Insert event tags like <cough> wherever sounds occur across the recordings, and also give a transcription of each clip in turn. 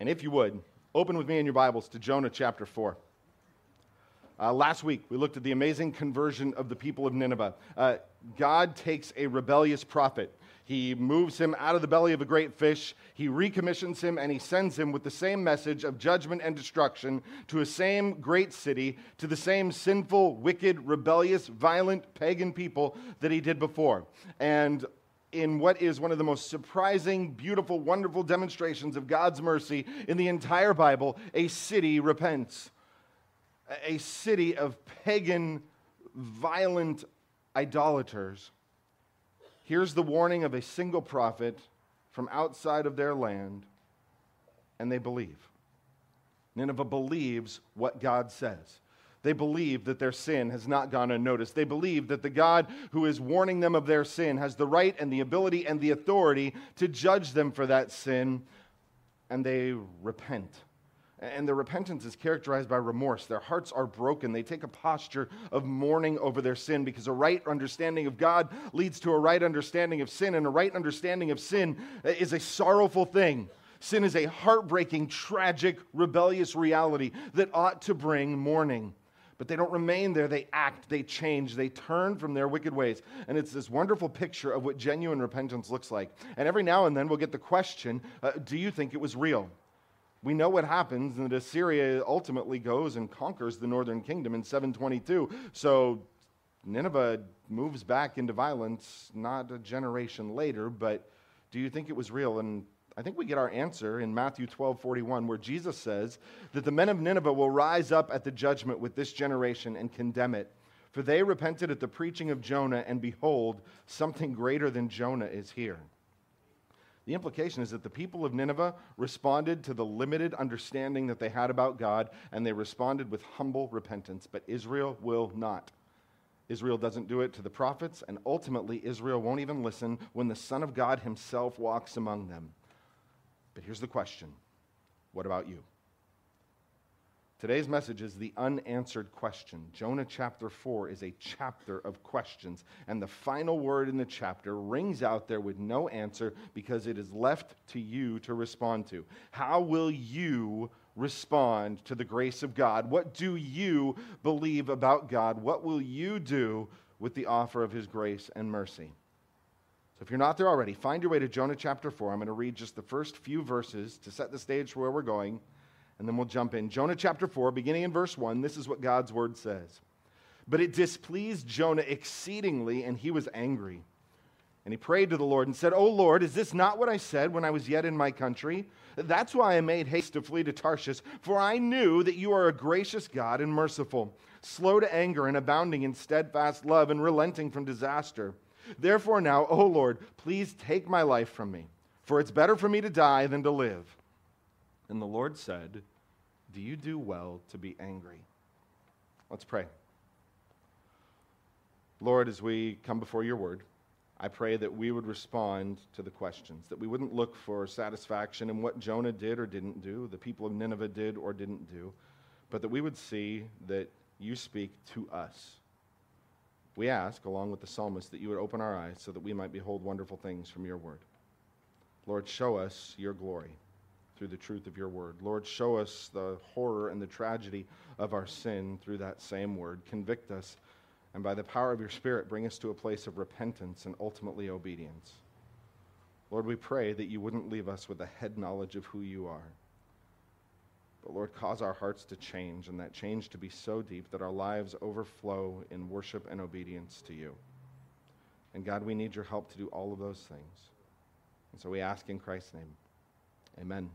And if you would, open with me in your Bibles to Jonah chapter 4. Uh, last week, we looked at the amazing conversion of the people of Nineveh. Uh, God takes a rebellious prophet. He moves him out of the belly of a great fish. He recommissions him and he sends him with the same message of judgment and destruction to a same great city, to the same sinful, wicked, rebellious, violent, pagan people that he did before. And in what is one of the most surprising, beautiful, wonderful demonstrations of God's mercy in the entire Bible, a city repents. A city of pagan, violent idolaters. Here's the warning of a single prophet from outside of their land, and they believe. Nineveh believes what God says. They believe that their sin has not gone unnoticed. They believe that the God who is warning them of their sin has the right and the ability and the authority to judge them for that sin, and they repent. And their repentance is characterized by remorse. Their hearts are broken. They take a posture of mourning over their sin because a right understanding of God leads to a right understanding of sin, and a right understanding of sin uh, is a sorrowful thing. Sin is a heartbreaking, tragic, rebellious reality that ought to bring mourning. But they don't remain there. They act, they change, they turn from their wicked ways. And it's this wonderful picture of what genuine repentance looks like. And every now and then we'll get the question uh, do you think it was real? We know what happens, and that Assyria ultimately goes and conquers the northern kingdom in 722. So Nineveh moves back into violence not a generation later, but do you think it was real? And I think we get our answer in Matthew 12 41, where Jesus says that the men of Nineveh will rise up at the judgment with this generation and condemn it. For they repented at the preaching of Jonah, and behold, something greater than Jonah is here. The implication is that the people of Nineveh responded to the limited understanding that they had about God, and they responded with humble repentance. But Israel will not. Israel doesn't do it to the prophets, and ultimately, Israel won't even listen when the Son of God himself walks among them. But here's the question what about you? Today's message is the unanswered question. Jonah chapter 4 is a chapter of questions, and the final word in the chapter rings out there with no answer because it is left to you to respond to. How will you respond to the grace of God? What do you believe about God? What will you do with the offer of his grace and mercy? So if you're not there already, find your way to Jonah chapter 4. I'm going to read just the first few verses to set the stage for where we're going, and then we'll jump in. Jonah chapter 4, beginning in verse 1, this is what God's word says. But it displeased Jonah exceedingly, and he was angry. And he prayed to the Lord and said, O Lord, is this not what I said when I was yet in my country? That's why I made haste to flee to Tarshish, for I knew that you are a gracious God and merciful, slow to anger and abounding in steadfast love and relenting from disaster. Therefore, now, O Lord, please take my life from me, for it's better for me to die than to live. And the Lord said, Do you do well to be angry? Let's pray. Lord, as we come before your word, I pray that we would respond to the questions, that we wouldn't look for satisfaction in what Jonah did or didn't do, the people of Nineveh did or didn't do, but that we would see that you speak to us we ask, along with the psalmist, that you would open our eyes so that we might behold wonderful things from your word. Lord, show us your glory through the truth of your word. Lord, show us the horror and the tragedy of our sin through that same word. Convict us, and by the power of your Spirit, bring us to a place of repentance and ultimately obedience. Lord, we pray that you wouldn't leave us with a head knowledge of who you are but Lord, cause our hearts to change and that change to be so deep that our lives overflow in worship and obedience to you. And God, we need your help to do all of those things. And so we ask in Christ's name. Amen.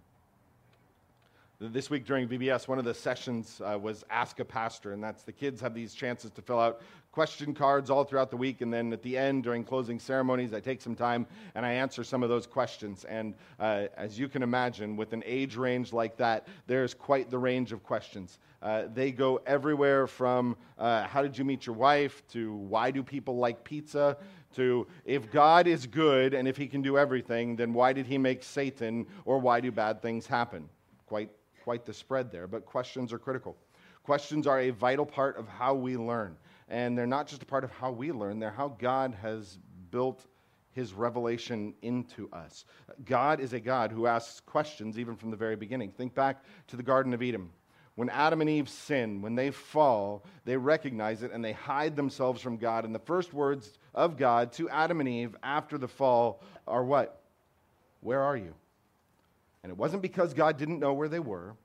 This week during VBS, one of the sessions uh, was Ask a Pastor, and that's the kids have these chances to fill out question cards all throughout the week. And then at the end, during closing ceremonies, I take some time and I answer some of those questions. And uh, as you can imagine, with an age range like that, there's quite the range of questions. Uh, they go everywhere from uh, how did you meet your wife to why do people like pizza to if God is good and if he can do everything, then why did he make Satan or why do bad things happen? Quite quite the spread there, but questions are critical. Questions are a vital part of how we learn. And they're not just a part of how we learn, they're how God has built his revelation into us. God is a God who asks questions even from the very beginning. Think back to the Garden of Eden. When Adam and Eve sin, when they fall, they recognize it and they hide themselves from God. And the first words of God to Adam and Eve after the fall are what? Where are you? And it wasn't because God didn't know where they were.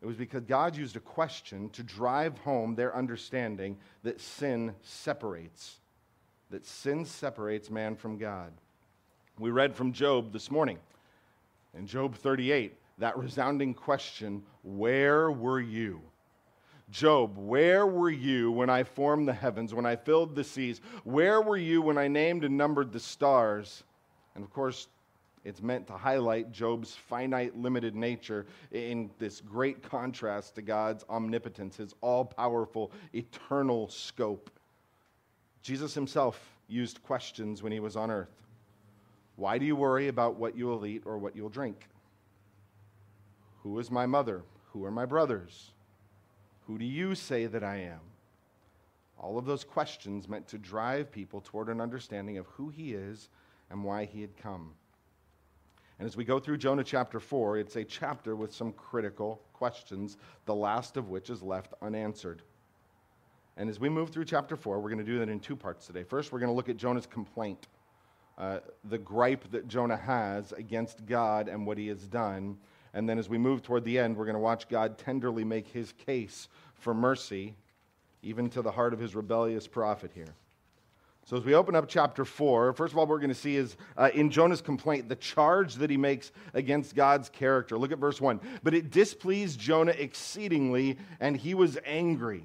It was because God used a question to drive home their understanding that sin separates, that sin separates man from God. We read from Job this morning. In Job 38, that resounding question, Where were you? Job, where were you when I formed the heavens, when I filled the seas? Where were you when I named and numbered the stars? And of course, it's meant to highlight Job's finite, limited nature in this great contrast to God's omnipotence, his all powerful, eternal scope. Jesus himself used questions when he was on earth. Why do you worry about what you will eat or what you'll drink? Who is my mother? Who are my brothers? Who do you say that I am? All of those questions meant to drive people toward an understanding of who he is and why he had come. And as we go through Jonah chapter 4, it's a chapter with some critical questions, the last of which is left unanswered. And as we move through chapter 4, we're going to do that in two parts today. First, we're going to look at Jonah's complaint, uh, the gripe that Jonah has against God and what he has done. And then as we move toward the end, we're going to watch God tenderly make his case for mercy, even to the heart of his rebellious prophet here. So, as we open up chapter 4, first of all, we're going to see is uh, in Jonah's complaint, the charge that he makes against God's character. Look at verse 1. But it displeased Jonah exceedingly, and he was angry.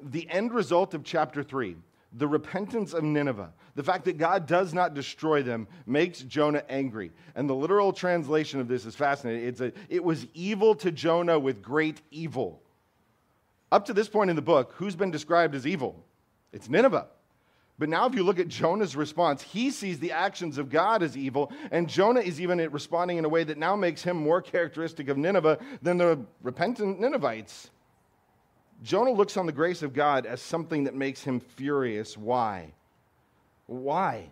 The end result of chapter 3 the repentance of Nineveh, the fact that God does not destroy them, makes Jonah angry. And the literal translation of this is fascinating. It's a, it was evil to Jonah with great evil. Up to this point in the book, who's been described as evil? It's Nineveh. But now, if you look at Jonah's response, he sees the actions of God as evil, and Jonah is even responding in a way that now makes him more characteristic of Nineveh than the repentant Ninevites. Jonah looks on the grace of God as something that makes him furious. Why? Why?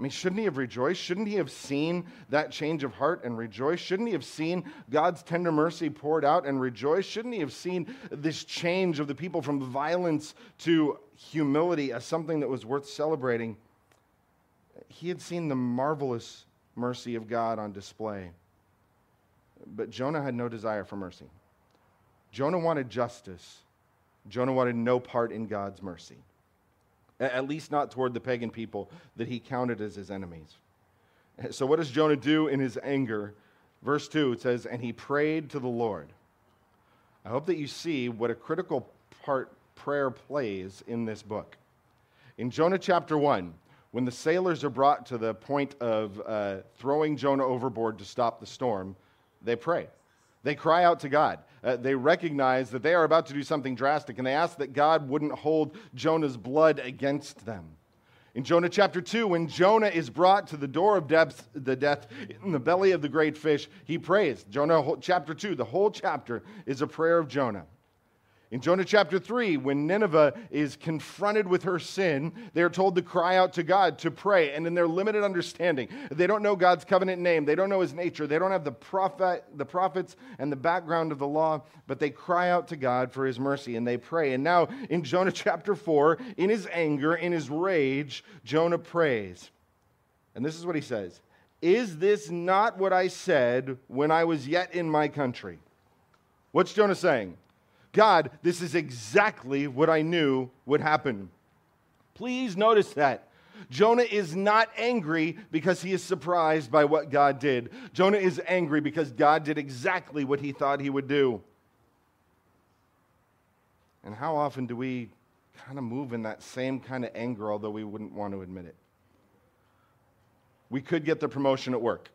I mean, shouldn't he have rejoiced? Shouldn't he have seen that change of heart and rejoiced? Shouldn't he have seen God's tender mercy poured out and rejoiced? Shouldn't he have seen this change of the people from violence to humility as something that was worth celebrating? He had seen the marvelous mercy of God on display. But Jonah had no desire for mercy. Jonah wanted justice. Jonah wanted no part in God's mercy, at least not toward the pagan people that he counted as his enemies. So, what does Jonah do in his anger? Verse 2, it says, And he prayed to the Lord. I hope that you see what a critical part prayer plays in this book. In Jonah chapter 1, when the sailors are brought to the point of uh, throwing Jonah overboard to stop the storm, they pray. They cry out to God. Uh, they recognize that they are about to do something drastic, and they ask that God wouldn't hold Jonah's blood against them. In Jonah chapter 2, when Jonah is brought to the door of depth, the death in the belly of the great fish, he prays. Jonah chapter 2, the whole chapter is a prayer of Jonah. In Jonah chapter 3, when Nineveh is confronted with her sin, they are told to cry out to God, to pray. And in their limited understanding, they don't know God's covenant name, they don't know his nature, they don't have the, prophet, the prophets and the background of the law, but they cry out to God for his mercy and they pray. And now in Jonah chapter 4, in his anger, in his rage, Jonah prays. And this is what he says Is this not what I said when I was yet in my country? What's Jonah saying? God, this is exactly what I knew would happen. Please notice that. Jonah is not angry because he is surprised by what God did. Jonah is angry because God did exactly what he thought he would do. And how often do we kind of move in that same kind of anger, although we wouldn't want to admit it? We could get the promotion at work,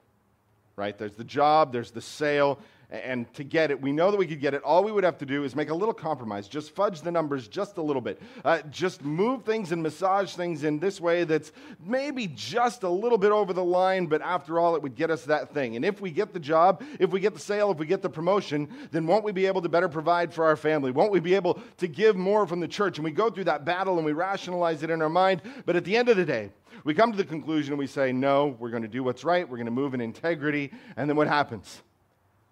right? There's the job, there's the sale, and to get it, we know that we could get it. All we would have to do is make a little compromise, just fudge the numbers just a little bit, uh, just move things and massage things in this way that's maybe just a little bit over the line, but after all, it would get us that thing. And if we get the job, if we get the sale, if we get the promotion, then won't we be able to better provide for our family? Won't we be able to give more from the church? And we go through that battle and we rationalize it in our mind, but at the end of the day, We come to the conclusion and we say, no, we're going to do what's right, we're going to move in integrity, and then what happens?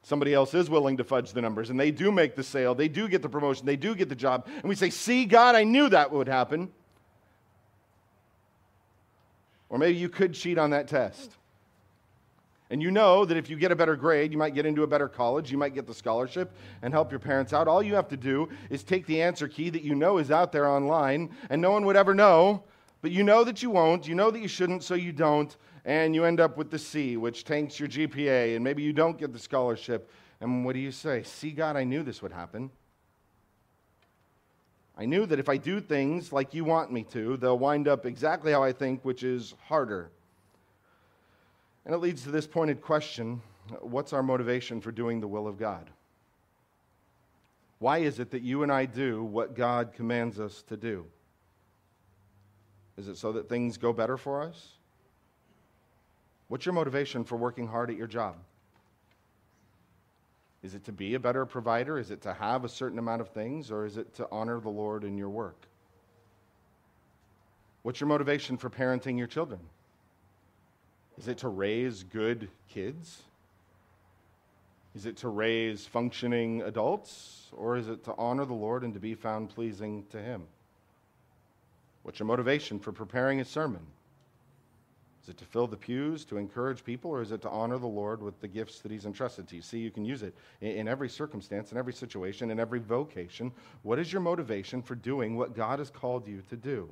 Somebody else is willing to fudge the numbers, and they do make the sale, they do get the promotion, they do get the job, and we say, see, God, I knew that would happen. Or maybe you could cheat on that test. And you know that if you get a better grade, you might get into a better college, you might get the scholarship and help your parents out. All you have to do is take the answer key that you know is out there online, and no one would ever know, but you know that you won't, you know that you shouldn't, so you don't, and you end up with the C, which tanks your GPA, and maybe you don't get the scholarship. And what do you say? See, God, I knew this would happen. I knew that if I do things like you want me to, they'll wind up exactly how I think, which is harder. And it leads to this pointed question what's our motivation for doing the will of God? Why is it that you and I do what God commands us to do? Is it so that things go better for us? What's your motivation for working hard at your job? Is it to be a better provider? Is it to have a certain amount of things? Or is it to honor the Lord in your work? What's your motivation for parenting your children? Is it to raise good kids? Is it to raise functioning adults? Or is it to honor the Lord and to be found pleasing to Him? What's your motivation for preparing a sermon? Is it to fill the pews, to encourage people, or is it to honor the Lord with the gifts that He's entrusted to you? See, you can use it in every circumstance, in every situation, in every vocation. What is your motivation for doing what God has called you to do?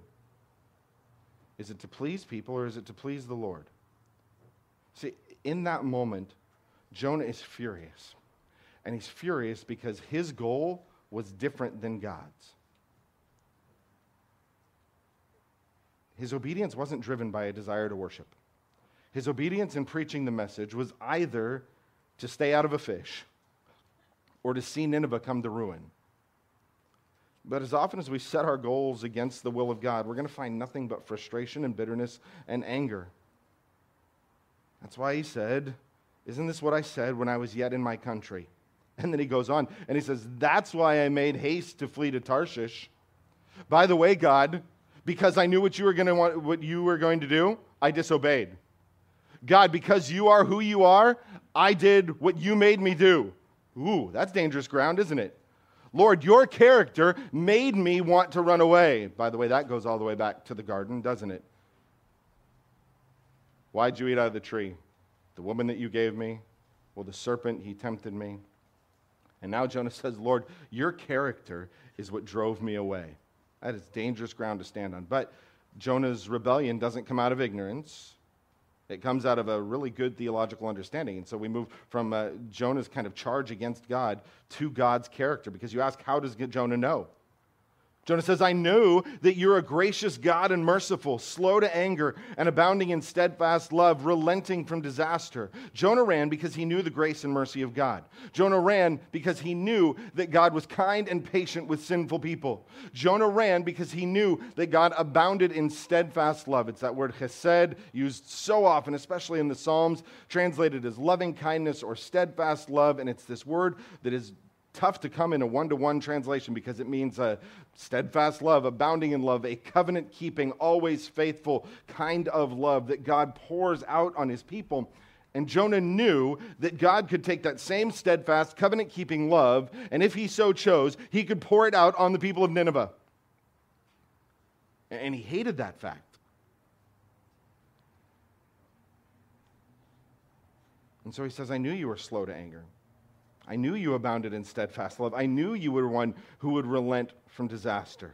Is it to please people, or is it to please the Lord? See, in that moment, Jonah is furious. And he's furious because his goal was different than God's. His obedience wasn't driven by a desire to worship. His obedience in preaching the message was either to stay out of a fish or to see Nineveh come to ruin. But as often as we set our goals against the will of God, we're going to find nothing but frustration and bitterness and anger. That's why he said, Isn't this what I said when I was yet in my country? And then he goes on and he says, That's why I made haste to flee to Tarshish. By the way, God, because I knew what you were going to want, what you were going to do, I disobeyed. God, because you are who you are, I did what you made me do. Ooh, that's dangerous ground, isn't it? Lord, your character made me want to run away. By the way, that goes all the way back to the garden, doesn't it? Why'd you eat out of the tree? The woman that you gave me? Well, the serpent, he tempted me. And now Jonah <laughs> says, Lord, your character is what drove me away. That is dangerous ground to stand on. But Jonah's rebellion doesn't come out of ignorance. It comes out of a really good theological understanding. And so we move from uh, Jonah's kind of charge against God to God's character because you ask, how does Jonah know? Jonah says, I knew that you're a gracious God and merciful, slow to anger, and abounding in steadfast love, relenting from disaster. Jonah ran because he knew the grace and mercy of God. Jonah ran because he knew that God was kind and patient with sinful people. Jonah ran because he knew that God abounded in steadfast love. It's that word chesed, used so often, especially in the Psalms, translated as loving kindness or steadfast love. And it's this word that is tough to come in a one to one translation because it means a steadfast love, abounding in love, a covenant keeping, always faithful kind of love that God pours out on his people. And Jonah knew that God could take that same steadfast, covenant keeping love, and if he so chose, he could pour it out on the people of Nineveh. And he hated that fact. And so he says, I knew you were slow to anger. I knew you abounded in steadfast love. I knew you were one who would relent from disaster.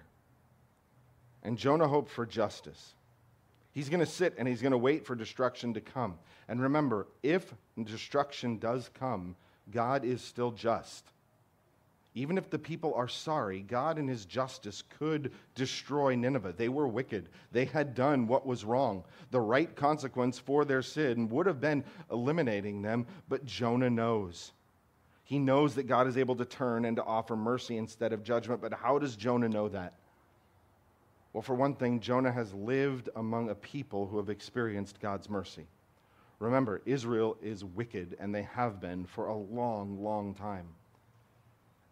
And Jonah hoped for justice. He's going to sit and he's going to wait for destruction to come. And remember, if destruction does come, God is still just. Even if the people are sorry, God in his justice could destroy Nineveh. They were wicked. They had done what was wrong. The right consequence for their sin would have been eliminating them, but Jonah knows. He knows that God is able to turn and to offer mercy instead of judgment. But how does Jonah know that? Well, for one thing, Jonah has lived among a people who have experienced God's mercy. Remember, Israel is wicked, and they have been for a long, long time.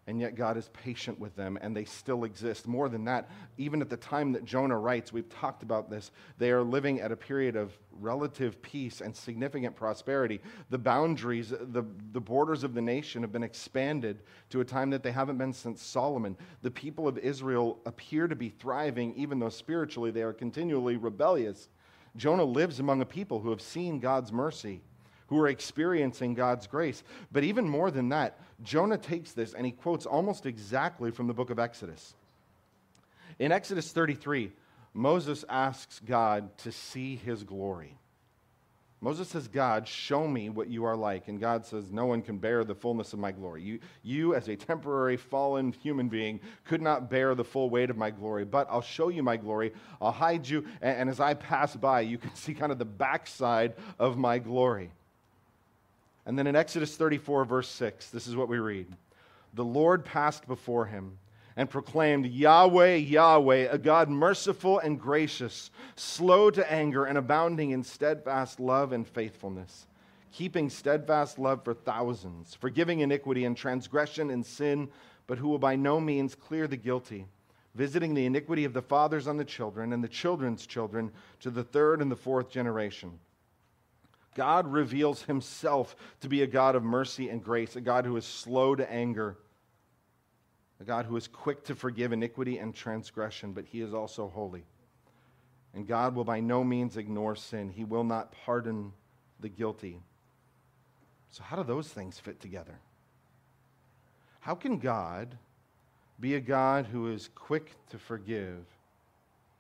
And yet, God is patient with them, and they still exist. More than that, even at the time that Jonah writes, we've talked about this, they are living at a period of relative peace and significant prosperity. The boundaries, the, the borders of the nation have been expanded to a time that they haven't been since Solomon. The people of Israel appear to be thriving, even though spiritually they are continually rebellious. Jonah lives among a people who have seen God's mercy who are experiencing God's grace. But even more than that, Jonah takes this and he quotes almost exactly from the book of Exodus. In Exodus 33, Moses asks God to see his glory. Moses says, God, show me what you are like. And God says, No one can bear the fullness of my glory. You, you, as a temporary fallen human being, could not bear the full weight of my glory, but I'll show you my glory. I'll hide you. And, and as I pass by, you can <laughs> see kind of the backside of my glory. And then in Exodus 34, verse 6, this is what we read The Lord passed before him and proclaimed, Yahweh, Yahweh, a God merciful and gracious, slow to anger and abounding in steadfast love and faithfulness, keeping steadfast love for thousands, forgiving iniquity and transgression and sin, but who will by no means clear the guilty, visiting the iniquity of the fathers on the children and the children's children to the third and the fourth generation. God reveals himself to be a God of mercy and grace, a God who is slow to anger, a God who is quick to forgive iniquity and transgression, but he is also holy. And God will by no means ignore sin, he will not pardon the guilty. So, how do those things fit together? How can God be a God who is quick to forgive,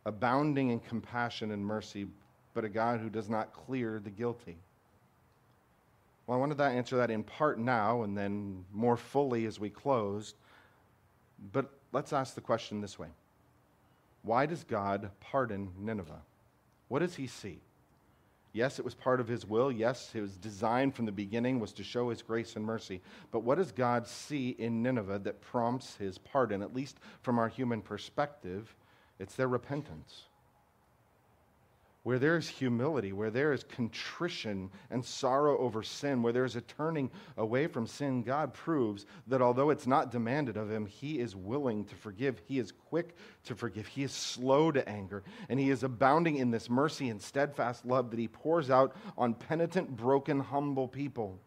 abounding in compassion and mercy, but a God who does not clear the guilty? Well, I wanted to answer that in part now and then more fully as we closed. But let's ask the question this way Why does God pardon Nineveh? What does he see? Yes, it was part of his will. Yes, his design from the beginning was to show his grace and mercy. But what does God see in Nineveh that prompts his pardon? At least from our human perspective, it's their repentance where there is humility, where there is contrition and sorrow over sin, where there is a turning away from sin, God proves that although it's not demanded of him, he is willing to forgive. He is quick to forgive. He is slow to anger. And he is abounding in this mercy and steadfast love that he pours out on penitent, broken, humble people.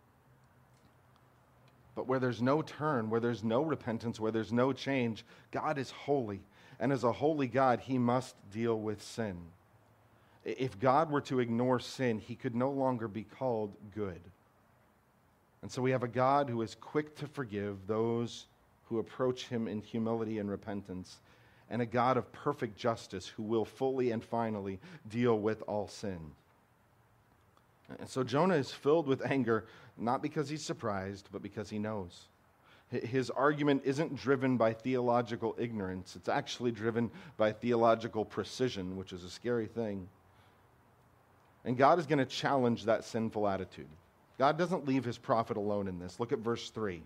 But where there's no turn, where there's no repentance, where there's no change, God is holy. And as a holy God, he must deal with sin. If God were to ignore sin, he could no longer be called good. And so we have a God who is quick to forgive those who approach him in humility and repentance, and a God of perfect justice who will fully and finally deal with all sin. And so Jonah is filled with anger, not because he's surprised, but because he knows. His argument isn't driven by theological ignorance, it's actually driven by theological precision, which is a scary thing. And God is going to challenge that sinful attitude. God doesn't leave his prophet alone in this. Look at verse 3.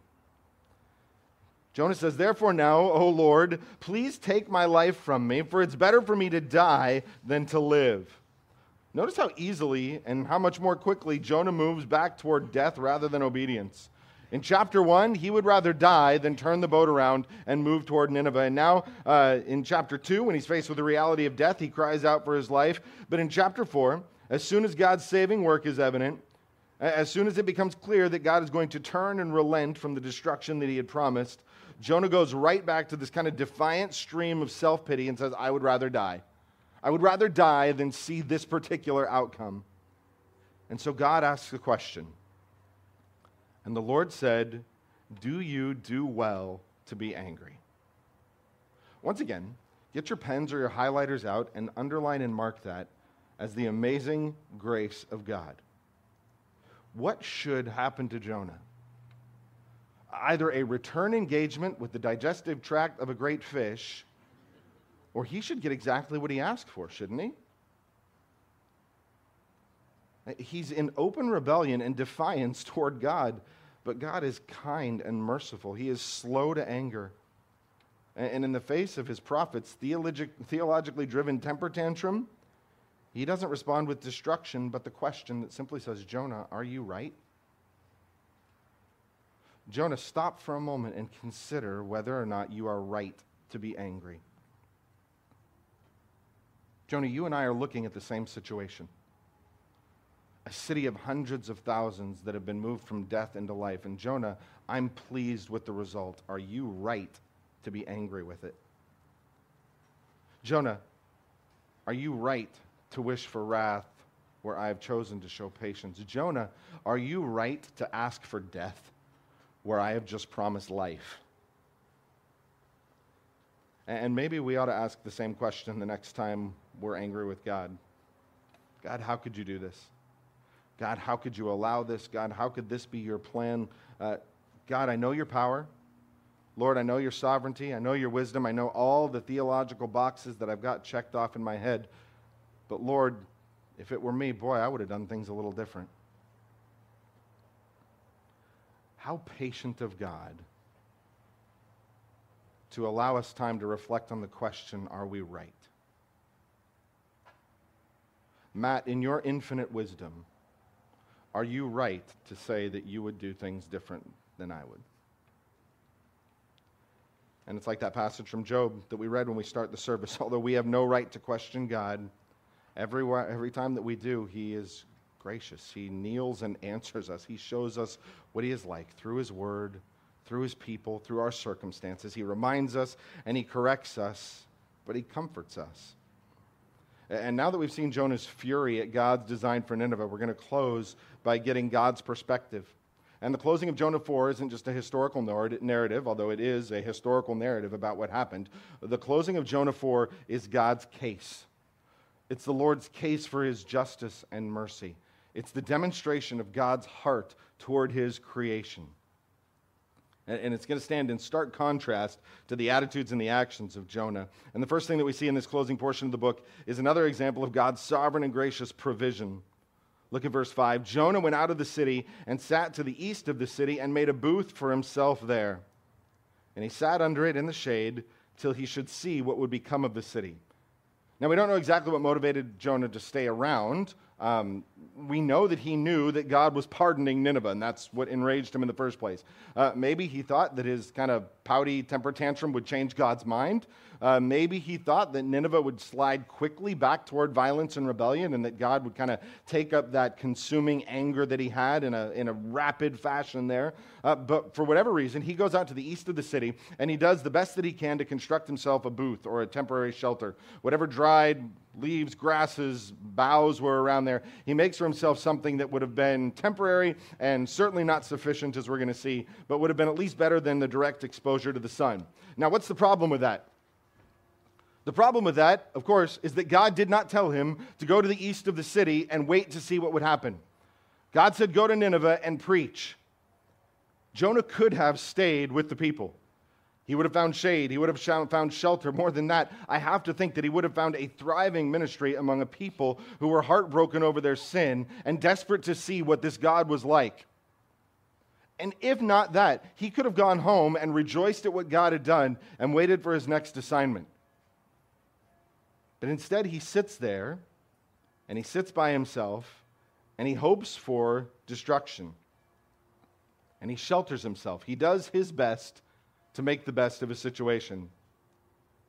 Jonah says, Therefore, now, O Lord, please take my life from me, for it's better for me to die than to live. Notice how easily and how much more quickly Jonah moves back toward death rather than obedience. In chapter 1, he would rather die than turn the boat around and move toward Nineveh. And now, uh, in chapter 2, when he's faced with the reality of death, he cries out for his life. But in chapter 4, as soon as God's saving work is evident, as soon as it becomes clear that God is going to turn and relent from the destruction that he had promised, Jonah goes right back to this kind of defiant stream of self pity and says, I would rather die. I would rather die than see this particular outcome. And so God asks a question. And the Lord said, Do you do well to be angry? Once again, get your pens or your highlighters out and underline and mark that as the amazing grace of God. What should happen to Jonah? Either a return engagement with the digestive tract of a great fish, or he should get exactly what he asked for, shouldn't he? He's in open rebellion and defiance <laughs> toward God, but God is kind and merciful. He is slow to anger. And in the face of his prophet's theologically driven temper tantrum, he doesn't respond with destruction, but the question that simply says, Jonah, are you right? Jonah, stop for a moment and consider whether or not you are right to be angry. Jonah, you and I are looking at the same situation. A city of hundreds of thousands that have been moved from death into life. And Jonah, I'm pleased with the result. Are you right to be angry with it? Jonah, are you right to wish for wrath where I have chosen to show patience? Jonah, are you right to ask for death where I have just promised life? And maybe we ought to ask the same question the next time we're angry with God God, how could you do this? God, how could you allow this? God, how could this be your plan? Uh, God, I know your power. Lord, I know your sovereignty. I know your wisdom. I know all the theological boxes that I've got checked off in my head. But Lord, if it were me, boy, I would have done things a little different. How patient of God to allow us time to reflect on the question are we right? Matt, in your infinite wisdom, are you right to say that you would do things different than I would? And it's like that passage from Job that we read when we start the service. <laughs> Although we have no right to question God, every, every time that we do, He is gracious. He kneels and answers us. He shows us what He is like through His Word, through His people, through our circumstances. He reminds us and He corrects us, but He comforts us. And now that we've seen Jonah's fury at God's design for Nineveh, we're going to close by getting God's perspective. And the closing of Jonah 4 isn't just a historical narrative, although it is a historical narrative about what happened. The closing of Jonah 4 is God's case. It's the Lord's case for his justice and mercy. It's the demonstration of God's heart toward his creation. And it's going to stand in stark contrast to the attitudes and the actions of Jonah. And the first thing that we see in this closing portion of the book is another example of God's sovereign and gracious provision. Look at verse 5. Jonah went out of the city and sat to the east of the city and made a booth for himself there. And he sat under it in the shade till he should see what would become of the city. Now, we don't know exactly what motivated Jonah to stay around. Um, we know that he knew that God was pardoning Nineveh, and that's what enraged him in the first place. Uh, maybe he thought that his kind of pouty temper tantrum would change God's mind. Uh, maybe he thought that Nineveh would slide quickly back toward violence and rebellion, and that God would kind of take up that consuming anger that he had in a, in a rapid fashion there. Uh, but for whatever reason, he goes out to the east of the city, and he does the best that he can to construct himself a booth or a temporary shelter. Whatever dried leaves, grasses, boughs were around there. He makes for himself something that would have been temporary and certainly not sufficient, as we're going to see, but would have been at least better than the direct exposure to the sun. Now, what's the problem with that? The problem with that, of course, is that God did not tell him to go to the east of the city and wait to see what would happen. God said, Go to Nineveh and preach. Jonah could have stayed with the people. He would have found shade. He would have found shelter. More than that, I have to think that he would have found a thriving ministry among a people who were heartbroken over their sin and desperate to see what this God was like. And if not that, he could have gone home and rejoiced at what God had done and waited for his next assignment. But instead, he sits there and he sits by himself and he hopes for destruction. And he shelters himself. He does his best to make the best of a situation.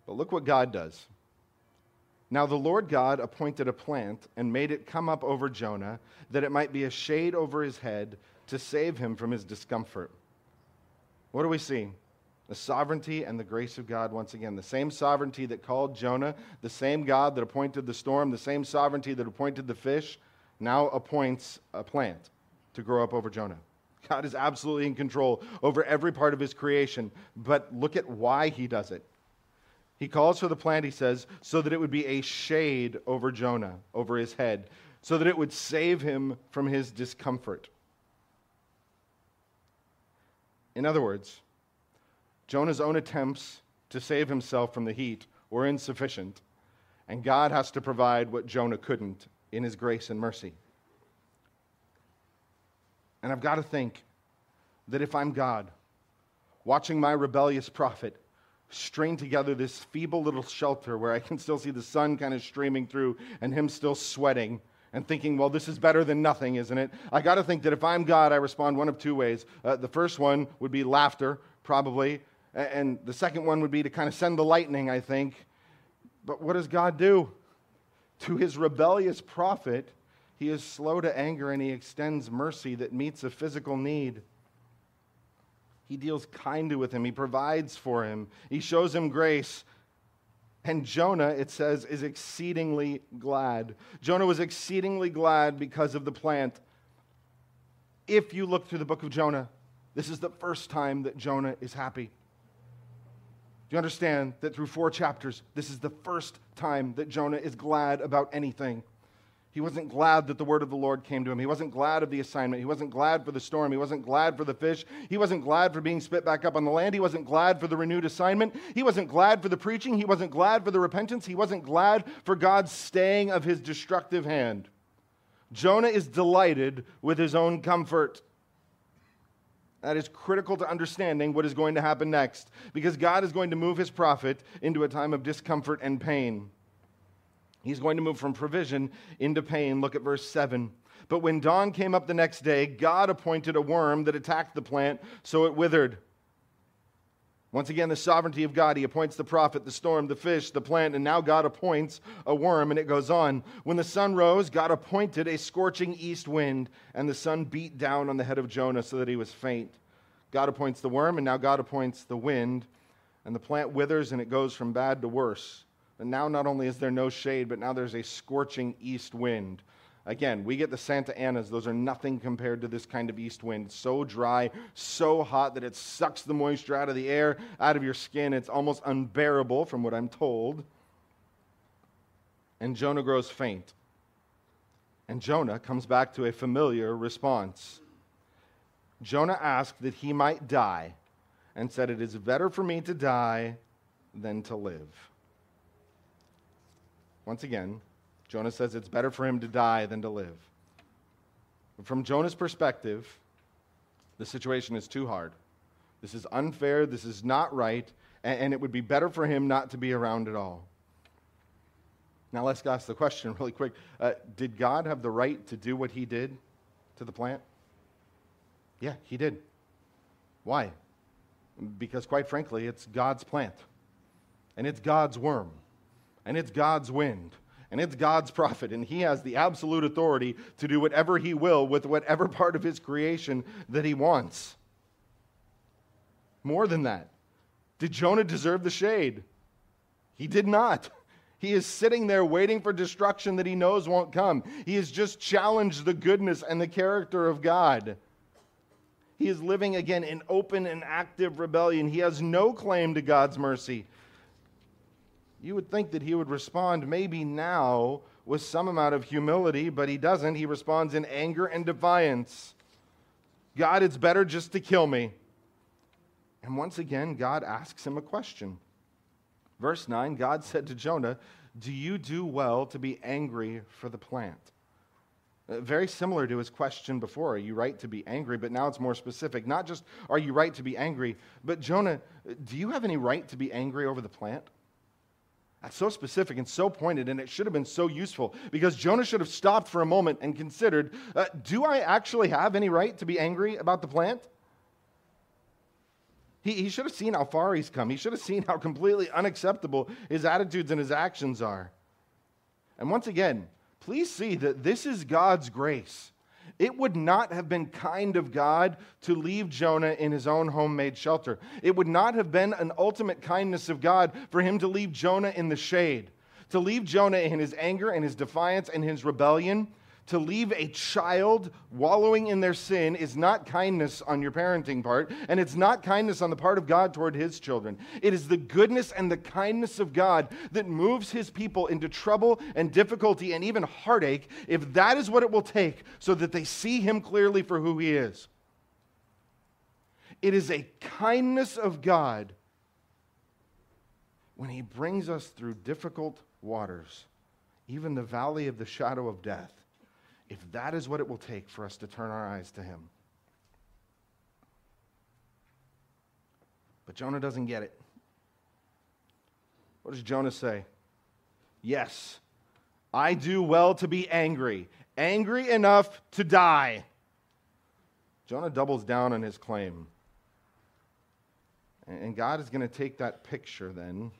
But look what God does. Now the Lord God appointed a plant and made it come up over Jonah, that it might be a shade over his head to save him from his discomfort. What do we see? The sovereignty and the grace of God once again. The same sovereignty that called Jonah, the same God that appointed the storm, the same sovereignty that appointed the fish, now appoints a plant to grow up over Jonah. God is absolutely in control over every part of his creation, but look at why he does it. He calls for the plant, he says, so that it would be a shade over Jonah, over his head, so that it would save him from his discomfort. In other words, Jonah's own attempts to save himself from the heat were insufficient, and God has to provide what Jonah couldn't in his grace and mercy. And I've got to think that if I'm God, watching my rebellious prophet string together this feeble little shelter where I can still see the sun kind of streaming through and him still sweating, and thinking, well, this is better than nothing, isn't it? I got to think that if I'm God, I respond one of two ways. Uh, the first one would be laughter, probably. And the second one would be to kind of send the lightning, I think. But what does God do? To his rebellious prophet, he is slow to anger and he extends mercy that meets a physical need. He deals kindly with him, he provides for him, he shows him grace. And Jonah, it says, is exceedingly glad. Jonah was exceedingly glad because of the plant. If you look through the book of Jonah, this is the first time that Jonah is happy. Do you understand that through four chapters, this is the first time that Jonah is glad about anything? He wasn't glad that the word of the Lord came to him. He wasn't glad of the assignment. He wasn't glad for the storm. He wasn't glad for the fish. He wasn't glad for being spit back up on the land. He wasn't glad for the renewed assignment. He wasn't glad for the preaching. He wasn't glad for the repentance. He wasn't glad for God's staying of his destructive hand. Jonah is delighted with his own comfort. That is critical to understanding what is going to happen next because God is going to move his prophet into a time of discomfort and pain. He's going to move from provision into pain. Look at verse 7. But when dawn came up the next day, God appointed a worm that attacked the plant, so it withered. Once again, the sovereignty of God. He appoints the prophet, the storm, the fish, the plant, and now God appoints a worm, and it goes on. When the sun rose, God appointed a scorching east wind, and the sun beat down on the head of Jonah so that he was faint. God appoints the worm, and now God appoints the wind, and the plant withers, and it goes from bad to worse. And now not only is there no shade, but now there's a scorching east wind. Again, we get the Santa Anas. Those are nothing compared to this kind of east wind. So dry, so hot that it sucks the moisture out of the air, out of your skin. It's almost unbearable, from what I'm told. And Jonah grows faint. And Jonah comes back to a familiar response. Jonah asked that he might die and said, It is better for me to die than to live. Once again, Jonah says it's better for him to die than to live. But From Jonah's perspective, the situation is too hard. This is unfair. This is not right. And, it would be better for him not to be around at all. Now, let's ask the question <laughs> really quick uh, Did God have the right to do what he did to the plant? Yeah, he did. Why? Because, quite frankly, it's God's plant, and it's God's worm and it's God's wind, and it's God's prophet, and he has the absolute authority to do whatever he will with whatever <laughs> part of his creation that he wants. More than that, did Jonah deserve the shade? He did not. He is sitting there waiting for destruction that he knows won't come. He has just challenged the goodness and the character of God. He is living again in open and active rebellion. He has no claim to God's mercy you would think that he would respond maybe now with some amount of humility, but he doesn't. He responds in anger and defiance. God, it's better just to kill me. And once again, God asks him a question. Verse 9 God <laughs> said to Jonah, Do you do well to be angry for the plant? Uh, very similar to his question before. Are you right to be angry? But now it's more specific. Not just are you right to be angry, but Jonah, do you have any right to be angry over the plant? That's so specific and so pointed, and it should have been so useful because Jonah should have stopped for a moment and considered uh, do I actually have any right to be angry about the plant? He, he should have seen how far he's come. He should have seen how completely unacceptable his attitudes and his actions are. And once again, please see that this is God's grace. It would not have been kind of God to leave Jonah in his own homemade shelter. It would not have been an ultimate kindness of God for him to leave Jonah in the shade, to leave Jonah in his anger and his defiance and his rebellion to leave a child wallowing in their sin is not kindness on your parenting part, and it's not kindness on the part of God toward his children. It is the goodness and the kindness of God that moves his people into trouble and difficulty and even heartache if that is what it will take so that they see him clearly for who he is. It is a kindness of God when he brings us through difficult waters, even the valley of the shadow of death if that is what it will take for us to turn our eyes to him. But Jonah doesn't get it. What does Jonah say? Yes, I do well to be angry, angry enough to die. Jonah doubles down on his claim. And God is going to take that picture then,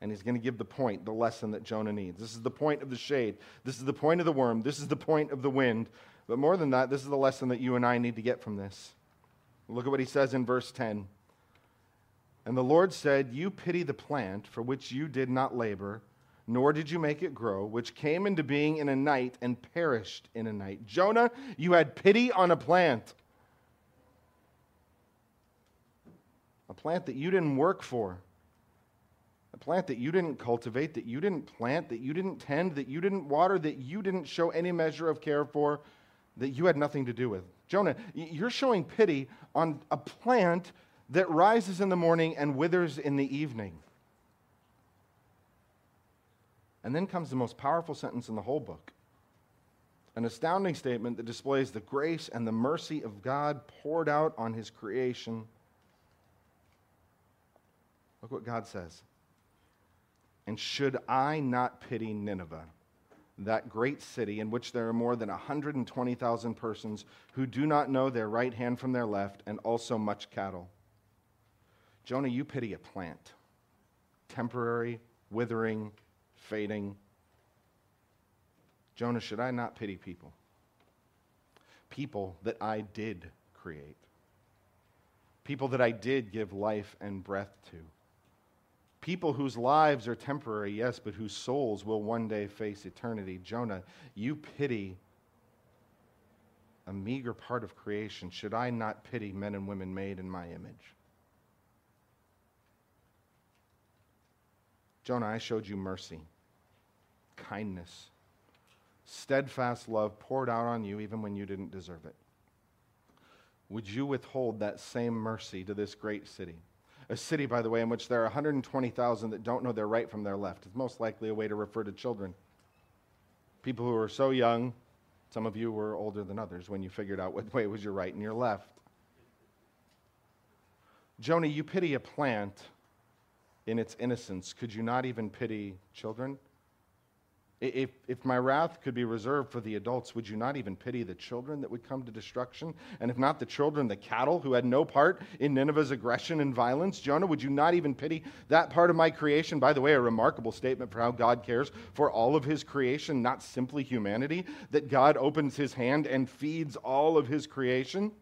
and he's going to give the point, the lesson that Jonah needs. This is the point of the shade. This is the point of the worm. This is the point of the wind. But more than that, this is the lesson that you and I need to get from this. Look at what he says in verse 10. And the Lord said, You pity the plant for which you did not labor, nor did you make it grow, which came into being in a night and perished in a night. Jonah, you had pity on a plant. a plant that you didn't work for, a plant that you didn't cultivate, that you didn't plant, that you didn't tend, that you didn't water, that you didn't show any measure of care for, that you had nothing to do with. Jonah, you're showing pity on a plant that rises in the morning and withers in the evening. And then comes the most powerful sentence in the whole book an astounding statement that displays the grace and the mercy of God poured out on his creation Look what God says. And should I not pity Nineveh, that great city in which there are more than 120,000 persons who do not know their right hand from their left, and also much cattle? Jonah, you pity a plant, temporary, withering, fading. Jonah, should I not pity people? People that I did create, people that I did give life and breath to People whose lives are temporary, yes, but whose souls will one day face eternity. Jonah, you pity a meager part of creation. Should I not pity men and women made in my image? Jonah, I showed you mercy, kindness, steadfast love poured out on you even when you didn't deserve it. Would you withhold that same mercy to this great city? A city, by the way, in which there are 120,000 that don't know their right from their left. It's most likely a way to refer to children. People who are so young, some of you were older than others when you figured out what way was your right and your left. Jonah, you pity a plant in its innocence. Could you not even pity children? If, if my wrath could be reserved for the adults, would you not even pity the children that would come to destruction? And if not the children, the cattle who had no part in Nineveh's aggression and violence? Jonah, would you not even pity that part of my creation? By the way, a remarkable statement for how God cares for all of his creation, not simply humanity, that God opens his hand and feeds all of his creation.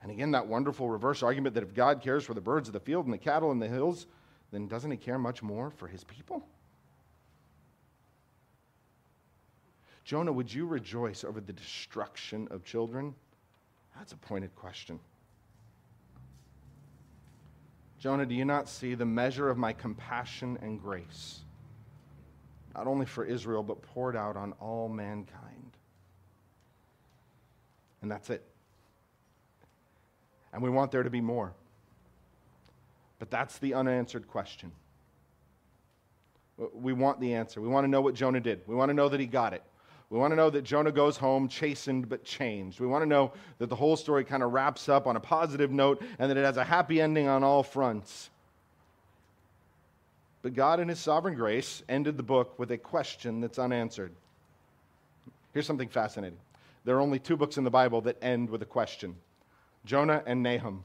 And again, that wonderful reverse argument that if God cares for the birds of the field and the cattle in the hills, then doesn't he care much more for his people? Jonah, would you rejoice over the destruction of children? That's a pointed question. Jonah, do you not see the measure of my compassion and grace, not only for Israel, but poured out on all mankind? And that's it. And we want there to be more. But that's the unanswered question. We want the answer. We want to know what Jonah did. We want to know that he got it. We want to know that Jonah goes home chastened but changed. We want to know that the whole story kind of wraps up on a positive note and that it has a happy ending on all fronts. But God, in His sovereign grace, ended the book with a question that's unanswered. Here's something fascinating there are only two books in the Bible that end with a question Jonah and Nahum.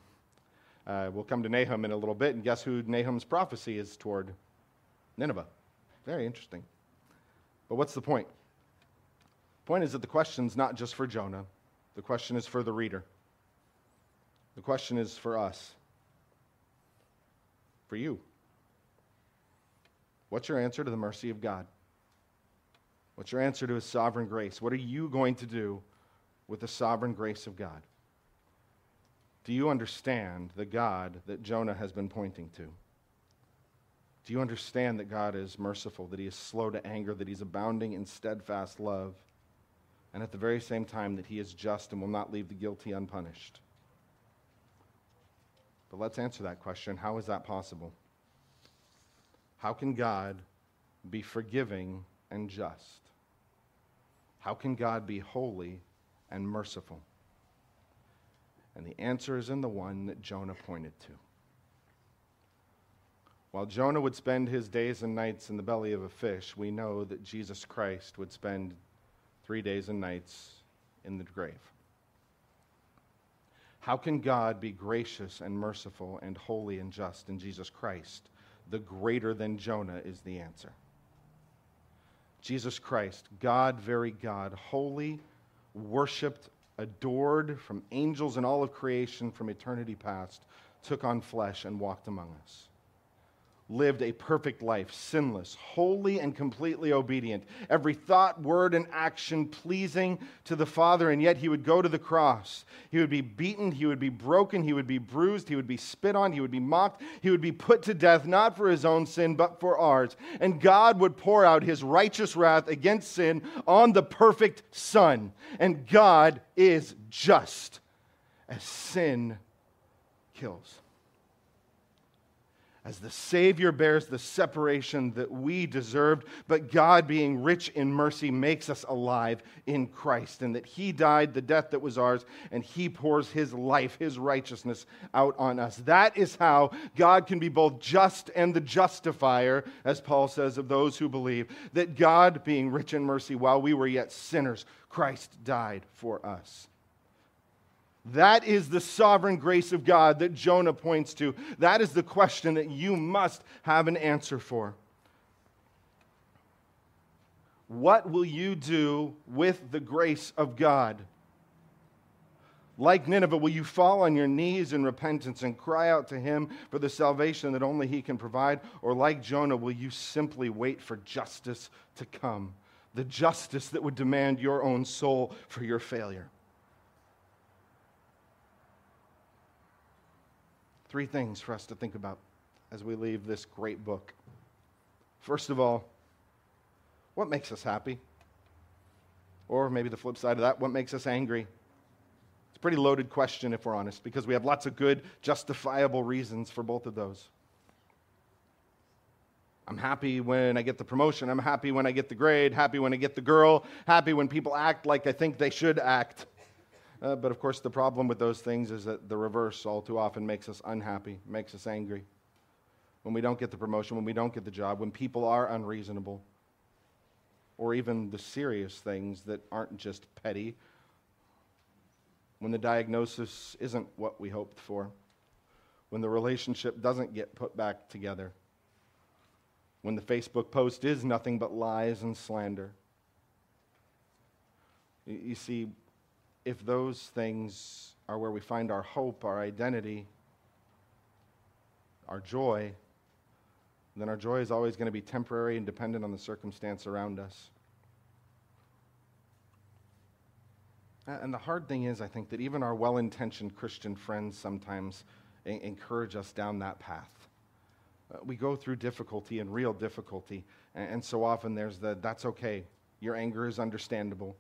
Uh, we'll come to Nahum in a little bit, and guess who Nahum's prophecy is toward? Nineveh. Very interesting. But what's the point? Point is that the question is not just for Jonah, the question is for the reader. The question is for us, for you. What's your answer to the mercy of God? What's your answer to his sovereign grace? What are you going to do with the sovereign grace of God? Do you understand the God that Jonah has been pointing to? Do you understand that God is merciful, that he is slow to anger, that he's abounding in steadfast love? And at the very same time that he is just and will not leave the guilty unpunished. But let's answer that question how is that possible? How can God be forgiving and just? How can God be holy and merciful? And the answer is in the one that Jonah pointed to. While Jonah would spend his days and nights in the belly of a fish, we know that Jesus Christ would spend three days and nights in the grave. How can God be gracious and merciful and holy and just in Jesus Christ? The greater than Jonah is the answer. Jesus Christ, God, very God, holy, worshiped, adored from angels and all of creation from eternity past, took on flesh and walked among us lived a perfect life, sinless, holy, and completely obedient. Every thought, word, and action pleasing to the Father, and yet he would go to the cross. He would be beaten, he would be broken, he would be bruised, he would be spit on, he would be mocked, he would be put to death, not for his own sin, but for ours. And God would pour out his righteous wrath against sin on the perfect Son. And God is just as sin kills as the Savior bears the separation that we deserved, but God, being rich in mercy, makes us alive in Christ, and that He died the death that was ours, and He pours His life, His righteousness out on us. That is how God can be both just and the justifier, as Paul says, of those who believe, that God, being rich in mercy, while we were yet sinners, Christ died for us. That is the sovereign grace of God that Jonah points to. That is the question that you must have an answer for. What will you do with the grace of God? Like Nineveh, will you fall on your knees in repentance and cry out to him for the salvation that only he can provide? Or like Jonah, will you simply wait for justice to come? The justice that would demand your own soul for your failure. Three things for us to think about as we leave this great book. First of all, what makes us happy? Or maybe the flip side of that, what makes us angry? It's a pretty loaded question, if we're honest, because we have lots of good, justifiable reasons for both of those. I'm happy when I get the promotion. I'm happy when I get the grade. Happy when I get the girl. Happy when people act like I think they should act. Uh, but of course, the problem with those things is that the reverse all too often makes us unhappy, makes us angry. When we don't get the promotion, when we don't get the job, when people are unreasonable, or even the serious things that aren't just petty, when the diagnosis isn't what we hoped for, when the relationship doesn't get put back together, when the Facebook post is nothing but lies and slander. You see, if those things are where we find our hope, our identity, our joy, then our joy is always going to be temporary and dependent on the circumstance around us. And the hard thing is, I think, that even our well intentioned Christian friends sometimes encourage us down that path. Uh, we go through difficulty and real difficulty, and so often there's the that's okay. Your anger is understandable.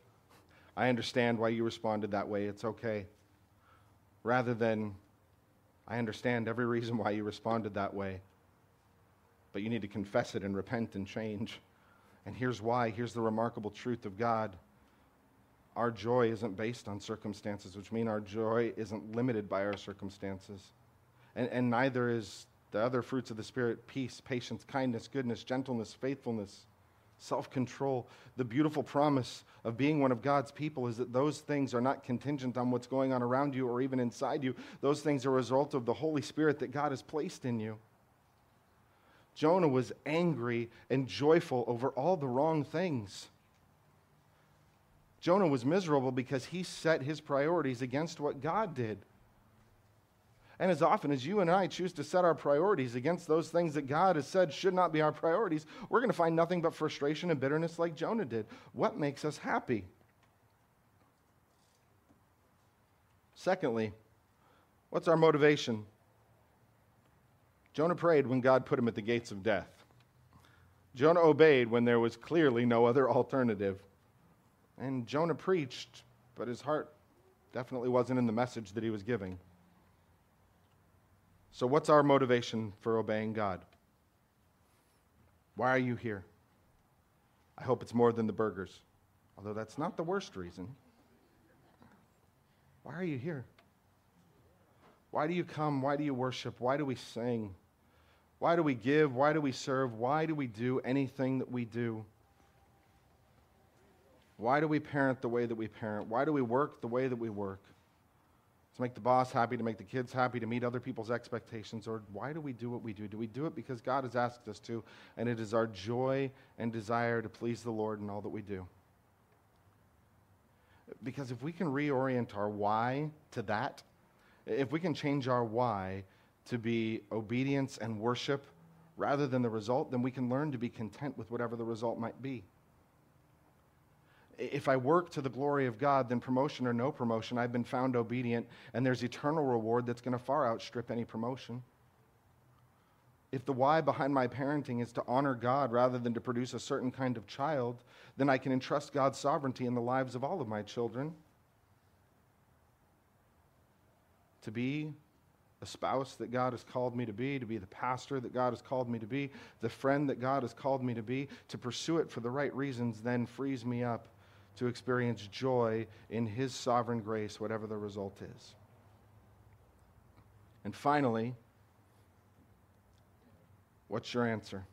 I understand why you responded that way. It's okay. Rather than, I understand every reason why you responded that way, but you need to confess it and repent and change. And here's why. Here's the remarkable truth of God. Our joy isn't based on circumstances, which mean our joy isn't limited by our circumstances. And, and neither is the other fruits of the Spirit peace, patience, kindness, goodness, gentleness, faithfulness self control. The beautiful promise of being one of God's people is that those things are not contingent on what's going on around you or even inside you. Those things are a result of the Holy Spirit that God has placed in you. Jonah was angry and joyful over all the wrong things. Jonah was miserable because he set his priorities against what God did. And as often as you and I choose to set our priorities against those things that God has said should not be our priorities, we're going to find nothing but frustration and bitterness like Jonah did. What makes us happy? Secondly, what's our motivation? Jonah prayed when God put him at the gates of death. Jonah obeyed when there was clearly no other alternative. And Jonah preached, but his heart definitely wasn't in the message that he was giving. So, what's our motivation for obeying God? Why are you here? I hope it's more than the burgers, although that's not the worst reason. Why are you here? Why do you come? Why do you worship? Why do we sing? Why do we give? Why do we serve? Why do we do anything that we do? Why do we parent the way that we parent? Why do we work the way that we work? To make the boss happy, to make the kids happy, to meet other people's expectations? Or why do we do what we do? Do we do it because God has asked us to, and it is our joy and desire to please the Lord in all that we do? Because if we can reorient our why to that, if we can change our why to be obedience and worship rather than the result, then we can learn to be content with whatever the result might be. If I work to the glory of God, then promotion or no promotion, I've been found obedient, and there's eternal reward that's going to far outstrip any promotion. If the why behind my parenting is to honor God rather than to produce a certain kind of child, then I can entrust God's sovereignty in the lives of all of my children. To be a spouse that God has called me to be, to be the pastor that God has called me to be, the friend that God has called me to be, to pursue it for the right reasons, then frees me up to experience joy in His sovereign grace, whatever the result is. And finally, what's your answer?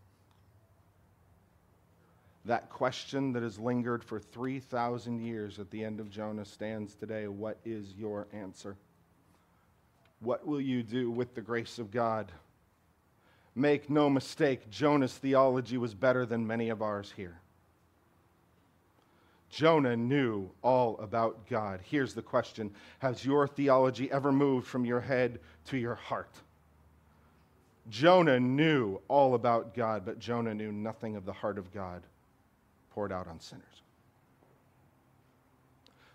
That question that has lingered for 3,000 years at the end of Jonah stands today. What is your answer? What will you do with the grace of God? Make no mistake, Jonah's theology was better than many of ours here. Jonah knew all about God. Here's the question Has your theology ever moved from your head to your heart? Jonah knew all about God, but Jonah knew nothing of the heart of God poured out on sinners.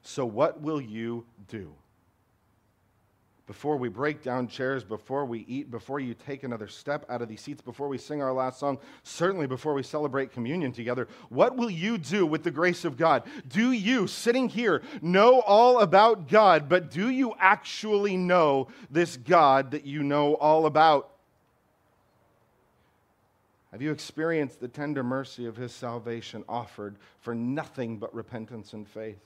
So, what will you do? Before we break down chairs, before we eat, before you take another step out of these seats, before we sing our last song, certainly before we celebrate communion together, what will you do with the grace of God? Do you, sitting here, know all about God, but do you actually know this God that you know all about? Have you experienced the tender mercy of His salvation offered for nothing but repentance and faith?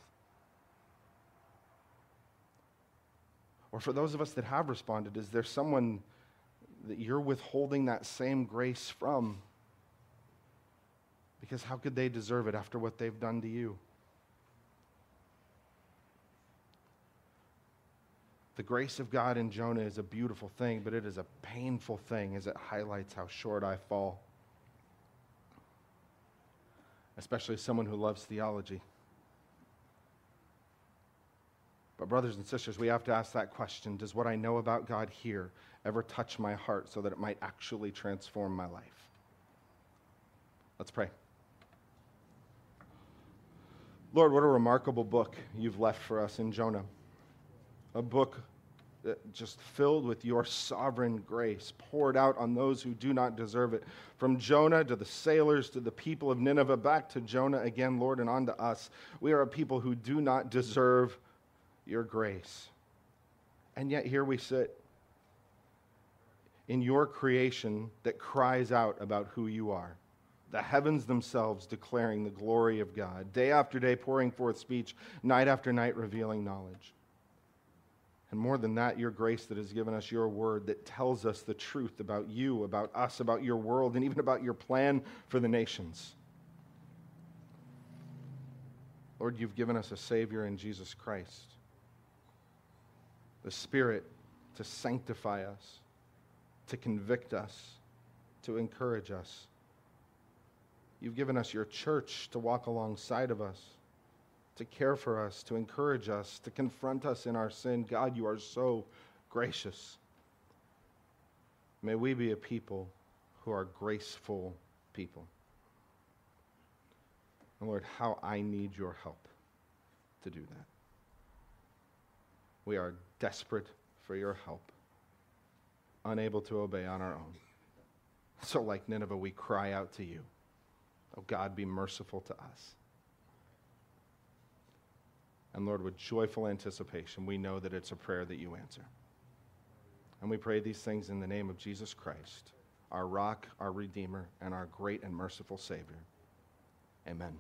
Or for those of us that have responded, is there someone that you're withholding that same grace from? Because how could they deserve it after what they've done to you? The grace of God in Jonah is a beautiful thing, but it is a painful thing as it highlights how short I fall. Especially someone who loves theology. But, brothers and sisters, we have to ask that question Does what I know about God here ever touch my heart so that it might actually transform my life? Let's pray. Lord, what a remarkable book you've left for us in Jonah. A book that just filled with your sovereign grace, poured out on those who do not deserve it. From Jonah to the sailors to the people of Nineveh, back to Jonah again, Lord, and on to us. We are a people who do not deserve your grace. And yet here we sit in your creation that cries out about who you are. The heavens themselves declaring the glory of God, day after day pouring forth speech, night after night revealing knowledge. And more than that, your grace that has given us your word that tells us the truth about you, about us, about your world, and even about your plan for the nations. Lord, you've given us a Savior in Jesus Christ the Spirit to sanctify us, to convict us, to encourage us. You've given us your church to walk alongside of us, to care for us, to encourage us, to confront us in our sin. God, you are so gracious. May we be a people who are graceful people. And Lord, how I need your help to do that. We are desperate for your help, unable to obey on our own. So, like Nineveh, we cry out to you. Oh, God, be merciful to us. And Lord, with joyful anticipation, we know that it's a prayer that you answer. And we pray these things in the name of Jesus Christ, our rock, our Redeemer, and our great and merciful Savior. Amen.